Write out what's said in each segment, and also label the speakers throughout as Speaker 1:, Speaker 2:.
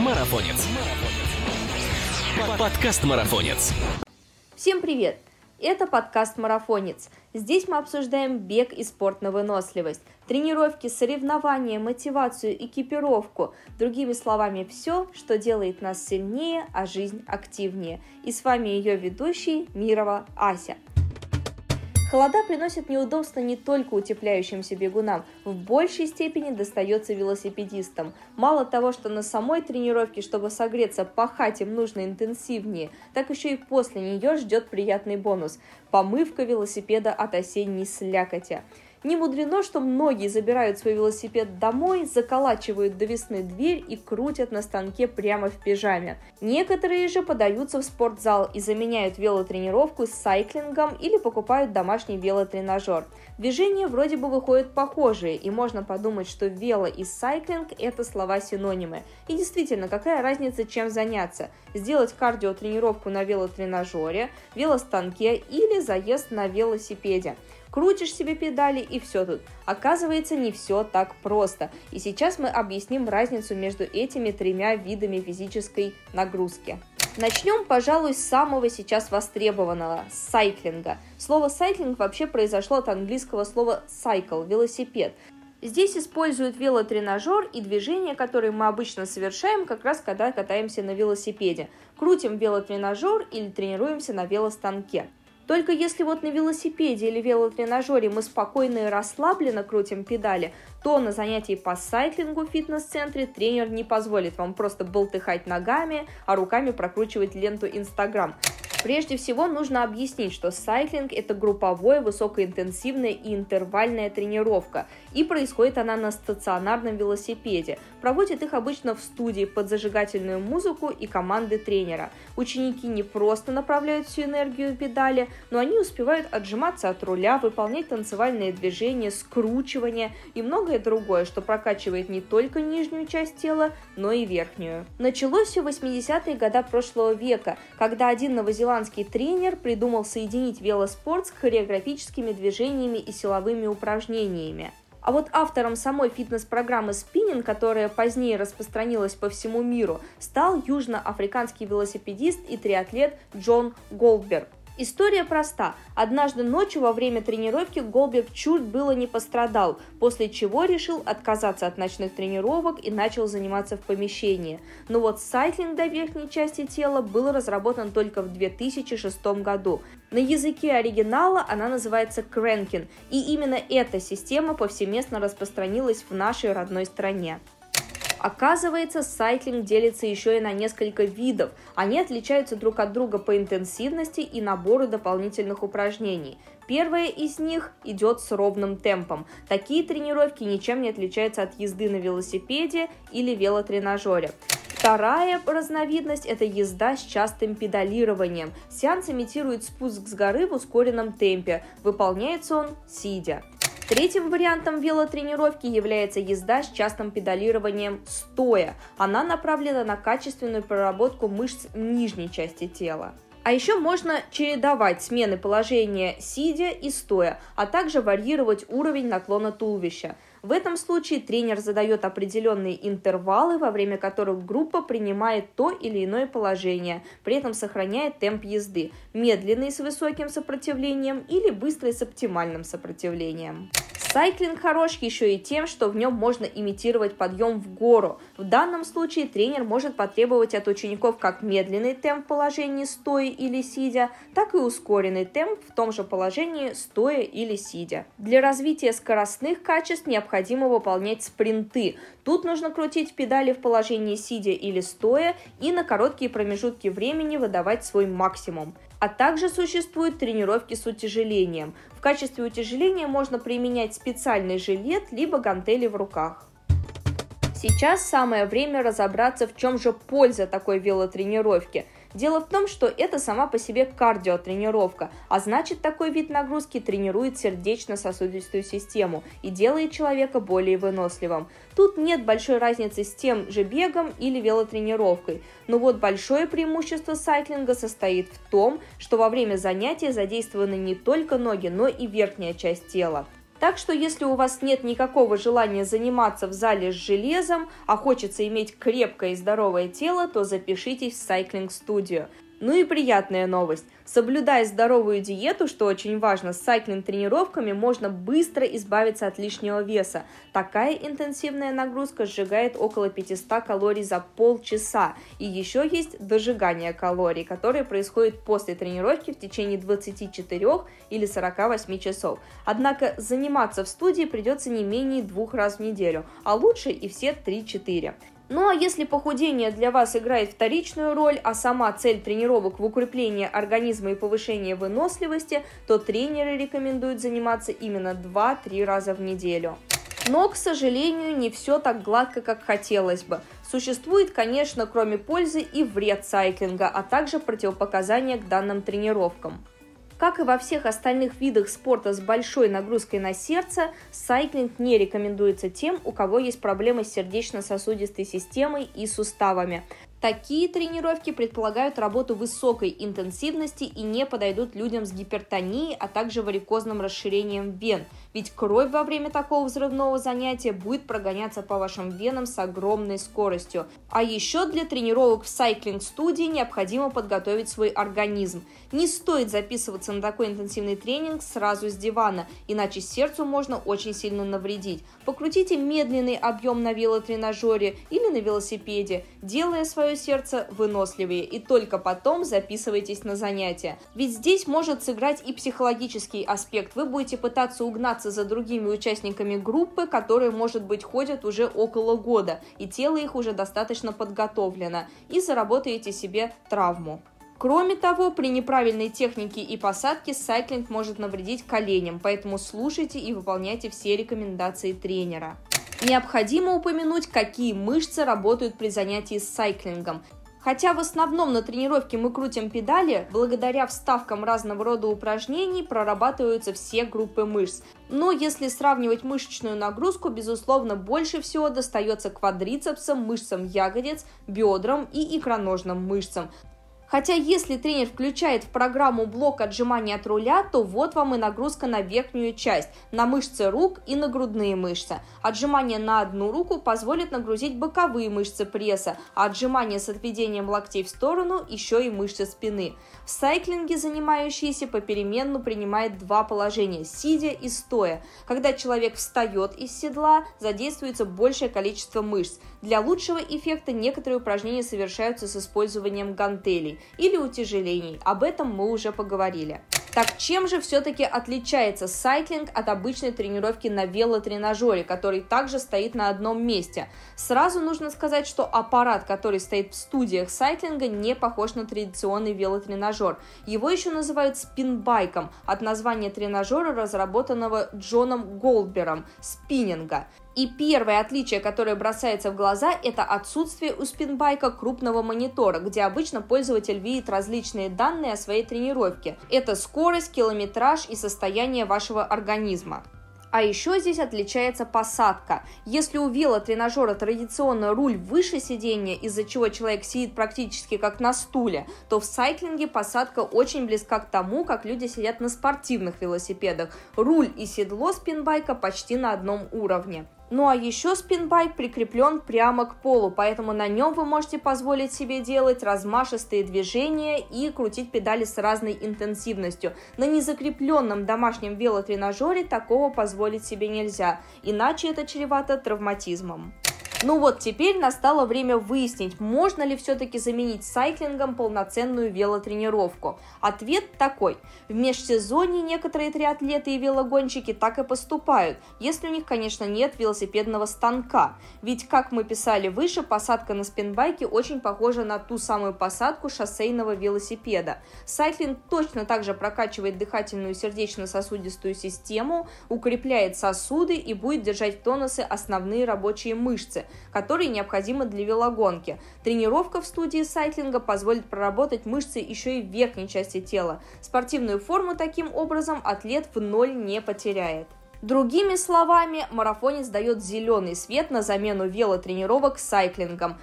Speaker 1: Марафонец. Подкаст Марафонец.
Speaker 2: Всем привет! Это подкаст «Марафонец». Здесь мы обсуждаем бег и спорт на выносливость, тренировки, соревнования, мотивацию, экипировку. Другими словами, все, что делает нас сильнее, а жизнь активнее. И с вами ее ведущий Мирова Ася – Холода приносят неудобства не только утепляющимся бегунам, в большей степени достается велосипедистам. Мало того, что на самой тренировке, чтобы согреться, пахать им нужно интенсивнее, так еще и после нее ждет приятный бонус – помывка велосипеда от осенней слякоти. Не мудрено, что многие забирают свой велосипед домой, заколачивают до весны дверь и крутят на станке прямо в пижаме. Некоторые же подаются в спортзал и заменяют велотренировку с сайклингом или покупают домашний велотренажер. Движения вроде бы выходят похожие, и можно подумать, что вело и сайклинг – это слова-синонимы. И действительно, какая разница, чем заняться? Сделать кардиотренировку на велотренажере, велостанке или заезд на велосипеде – Крутишь себе педали и все тут. Оказывается, не все так просто. И сейчас мы объясним разницу между этими тремя видами физической нагрузки. Начнем, пожалуй, с самого сейчас востребованного – сайклинга. Слово сайклинг вообще произошло от английского слова cycle – велосипед. Здесь используют велотренажер и движения, которые мы обычно совершаем, как раз когда катаемся на велосипеде. Крутим велотренажер или тренируемся на велостанке. Только если вот на велосипеде или велотренажере мы спокойно и расслабленно крутим педали, то на занятии по сайклингу в фитнес-центре тренер не позволит вам просто болтыхать ногами, а руками прокручивать ленту Инстаграм. Прежде всего нужно объяснить, что сайклинг – это групповое, высокоинтенсивная и интервальная тренировка, и происходит она на стационарном велосипеде. Проводят их обычно в студии под зажигательную музыку и команды тренера. Ученики не просто направляют всю энергию в педали, но они успевают отжиматься от руля, выполнять танцевальные движения, скручивания и многое другое, что прокачивает не только нижнюю часть тела, но и верхнюю. Началось все в 80-е годы прошлого века, когда один новозеландский новозеландский тренер придумал соединить велоспорт с хореографическими движениями и силовыми упражнениями. А вот автором самой фитнес-программы Spinning, которая позднее распространилась по всему миру, стал южноафриканский велосипедист и триатлет Джон Голдберг. История проста. Однажды ночью во время тренировки Голберг чуть было не пострадал, после чего решил отказаться от ночных тренировок и начал заниматься в помещении. Но вот сайклинг до верхней части тела был разработан только в 2006 году. На языке оригинала она называется кренкин, и именно эта система повсеместно распространилась в нашей родной стране. Оказывается, сайклинг делится еще и на несколько видов. Они отличаются друг от друга по интенсивности и набору дополнительных упражнений. Первая из них идет с ровным темпом. Такие тренировки ничем не отличаются от езды на велосипеде или велотренажере. Вторая разновидность – это езда с частым педалированием. Сеанс имитирует спуск с горы в ускоренном темпе. Выполняется он сидя. Третьим вариантом велотренировки является езда с частым педалированием стоя. Она направлена на качественную проработку мышц нижней части тела. А еще можно чередовать смены положения сидя и стоя, а также варьировать уровень наклона туловища. В этом случае тренер задает определенные интервалы, во время которых группа принимает то или иное положение, при этом сохраняя темп езды, медленный с высоким сопротивлением или быстрый с оптимальным сопротивлением. Сайклинг хорош еще и тем, что в нем можно имитировать подъем в гору. В данном случае тренер может потребовать от учеников как медленный темп в положении стоя или сидя, так и ускоренный темп в том же положении стоя или сидя. Для развития скоростных качеств необходимо выполнять спринты. Тут нужно крутить педали в положении сидя или стоя и на короткие промежутки времени выдавать свой максимум. А также существуют тренировки с утяжелением. В качестве утяжеления можно применять специальный жилет либо гантели в руках. Сейчас самое время разобраться, в чем же польза такой велотренировки – Дело в том, что это сама по себе кардиотренировка, а значит такой вид нагрузки тренирует сердечно-сосудистую систему и делает человека более выносливым. Тут нет большой разницы с тем же бегом или велотренировкой, но вот большое преимущество сайклинга состоит в том, что во время занятия задействованы не только ноги, но и верхняя часть тела. Так что если у вас нет никакого желания заниматься в зале с железом, а хочется иметь крепкое и здоровое тело, то запишитесь в Cycling Studio. Ну и приятная новость. Соблюдая здоровую диету, что очень важно, с сайклинг-тренировками можно быстро избавиться от лишнего веса. Такая интенсивная нагрузка сжигает около 500 калорий за полчаса. И еще есть дожигание калорий, которое происходит после тренировки в течение 24 или 48 часов. Однако заниматься в студии придется не менее двух раз в неделю, а лучше и все 3-4. Ну а если похудение для вас играет вторичную роль, а сама цель тренировок в укреплении организма и повышении выносливости, то тренеры рекомендуют заниматься именно 2-3 раза в неделю. Но, к сожалению, не все так гладко, как хотелось бы. Существует, конечно, кроме пользы и вред сайклинга, а также противопоказания к данным тренировкам. Как и во всех остальных видах спорта с большой нагрузкой на сердце, сайклинг не рекомендуется тем, у кого есть проблемы с сердечно-сосудистой системой и суставами. Такие тренировки предполагают работу высокой интенсивности и не подойдут людям с гипертонией, а также варикозным расширением вен, ведь кровь во время такого взрывного занятия будет прогоняться по вашим венам с огромной скоростью. А еще для тренировок в сайклинг-студии необходимо подготовить свой организм. Не стоит записываться на такой интенсивный тренинг сразу с дивана, иначе сердцу можно очень сильно навредить. Покрутите медленный объем на велотренажере или на велосипеде, делая свое свое сердце выносливее, и только потом записывайтесь на занятия. Ведь здесь может сыграть и психологический аспект. Вы будете пытаться угнаться за другими участниками группы, которые, может быть, ходят уже около года, и тело их уже достаточно подготовлено, и заработаете себе травму. Кроме того, при неправильной технике и посадке сайклинг может навредить коленям, поэтому слушайте и выполняйте все рекомендации тренера. Необходимо упомянуть, какие мышцы работают при занятии с сайклингом. Хотя в основном на тренировке мы крутим педали, благодаря вставкам разного рода упражнений прорабатываются все группы мышц. Но если сравнивать мышечную нагрузку, безусловно, больше всего достается квадрицепсам, мышцам ягодиц, бедрам и икроножным мышцам. Хотя если тренер включает в программу блок отжимания от руля, то вот вам и нагрузка на верхнюю часть, на мышцы рук и на грудные мышцы. Отжимание на одну руку позволит нагрузить боковые мышцы пресса, а отжимание с отведением локтей в сторону еще и мышцы спины. В сайклинге занимающийся попеременно принимает два положения – сидя и стоя. Когда человек встает из седла, задействуется большее количество мышц. Для лучшего эффекта некоторые упражнения совершаются с использованием гантелей или утяжелений. Об этом мы уже поговорили. Так чем же все-таки отличается сайклинг от обычной тренировки на велотренажере, который также стоит на одном месте? Сразу нужно сказать, что аппарат, который стоит в студиях сайклинга, не похож на традиционный велотренажер. Его еще называют спинбайком от названия тренажера, разработанного Джоном Голдбером – спиннинга. И первое отличие, которое бросается в глаза, это отсутствие у спинбайка крупного монитора, где обычно пользователь видит различные данные о своей тренировке. Это скорость, километраж и состояние вашего организма. А еще здесь отличается посадка. Если у велотренажера традиционно руль выше сидения, из-за чего человек сидит практически как на стуле, то в сайклинге посадка очень близка к тому, как люди сидят на спортивных велосипедах. Руль и седло спинбайка почти на одном уровне. Ну а еще спинбайк прикреплен прямо к полу, поэтому на нем вы можете позволить себе делать размашистые движения и крутить педали с разной интенсивностью. На незакрепленном домашнем велотренажере такого позволить себе нельзя, иначе это чревато травматизмом. Ну вот, теперь настало время выяснить, можно ли все-таки заменить сайклингом полноценную велотренировку. Ответ такой. В межсезонье некоторые триатлеты и велогонщики так и поступают, если у них, конечно, нет велосипедного станка. Ведь, как мы писали выше, посадка на спинбайке очень похожа на ту самую посадку шоссейного велосипеда. Сайклинг точно так же прокачивает дыхательную сердечно-сосудистую систему, укрепляет сосуды и будет держать в тонусе основные рабочие мышцы, которые необходимы для велогонки. Тренировка в студии сайклинга позволит проработать мышцы еще и в верхней части тела. Спортивную форму таким образом атлет в ноль не потеряет. Другими словами, марафонец дает зеленый свет на замену велотренировок сайклингом.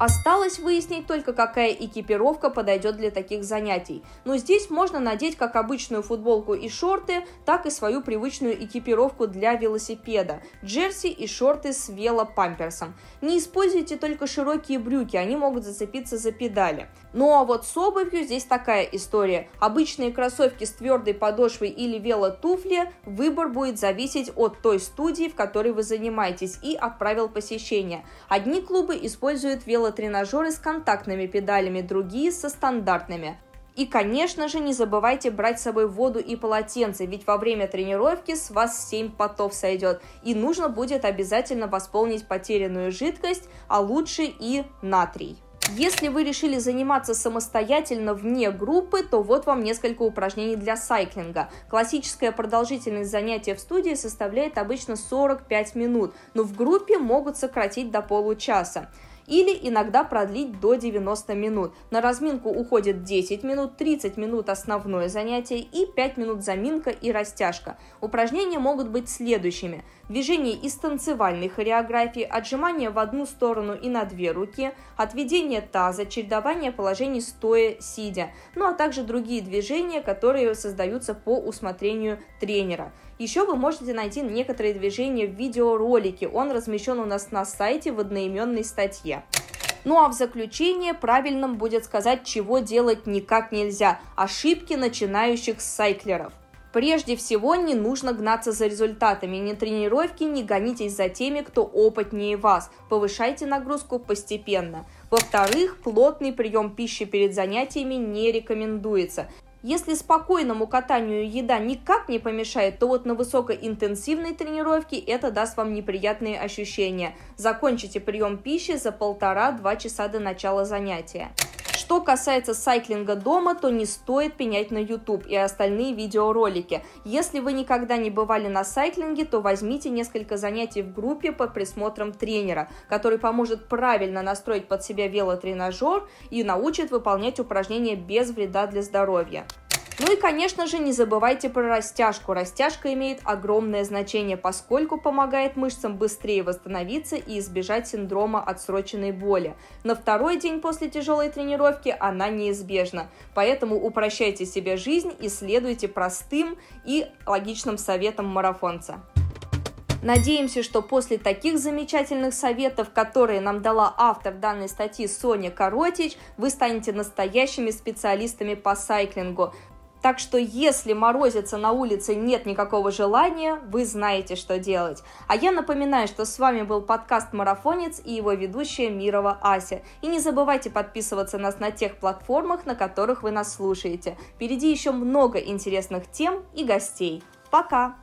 Speaker 2: Осталось выяснить только, какая экипировка подойдет для таких занятий. Но здесь можно надеть как обычную футболку и шорты, так и свою привычную экипировку для велосипеда – джерси и шорты с велопамперсом. Не используйте только широкие брюки, они могут зацепиться за педали. Ну а вот с обувью здесь такая история. Обычные кроссовки с твердой подошвой или велотуфли – выбор будет зависеть от той студии, в которой вы занимаетесь, и от правил посещения. Одни клубы используют вело велотренажеры с контактными педалями, другие со стандартными. И, конечно же, не забывайте брать с собой воду и полотенце, ведь во время тренировки с вас 7 потов сойдет, и нужно будет обязательно восполнить потерянную жидкость, а лучше и натрий. Если вы решили заниматься самостоятельно вне группы, то вот вам несколько упражнений для сайклинга. Классическая продолжительность занятия в студии составляет обычно 45 минут, но в группе могут сократить до получаса или иногда продлить до 90 минут. На разминку уходит 10 минут, 30 минут основное занятие и 5 минут заминка и растяжка. Упражнения могут быть следующими. Движение из танцевальной хореографии, отжимание в одну сторону и на две руки, отведение таза, чередование положений стоя-сидя, ну а также другие движения, которые создаются по усмотрению тренера. Еще вы можете найти некоторые движения в видеоролике, он размещен у нас на сайте в одноименной статье. Ну а в заключение правильным будет сказать, чего делать никак нельзя. Ошибки начинающих сайклеров. Прежде всего, не нужно гнаться за результатами. Ни тренировки, не гонитесь за теми, кто опытнее вас. Повышайте нагрузку постепенно. Во-вторых, плотный прием пищи перед занятиями не рекомендуется. Если спокойному катанию еда никак не помешает, то вот на высокоинтенсивной тренировке это даст вам неприятные ощущения. Закончите прием пищи за полтора-два часа до начала занятия. Что касается сайклинга дома, то не стоит пенять на YouTube и остальные видеоролики. Если вы никогда не бывали на сайклинге, то возьмите несколько занятий в группе под присмотром тренера, который поможет правильно настроить под себя велотренажер и научит выполнять упражнения без вреда для здоровья. Ну и, конечно же, не забывайте про растяжку. Растяжка имеет огромное значение, поскольку помогает мышцам быстрее восстановиться и избежать синдрома отсроченной боли. На второй день после тяжелой тренировки она неизбежна. Поэтому упрощайте себе жизнь и следуйте простым и логичным советам марафонца. Надеемся, что после таких замечательных советов, которые нам дала автор данной статьи Соня Коротич, вы станете настоящими специалистами по сайклингу. Так что если морозиться на улице нет никакого желания, вы знаете, что делать. А я напоминаю, что с вами был подкаст «Марафонец» и его ведущая Мирова Ася. И не забывайте подписываться нас на тех платформах, на которых вы нас слушаете. Впереди еще много интересных тем и гостей. Пока!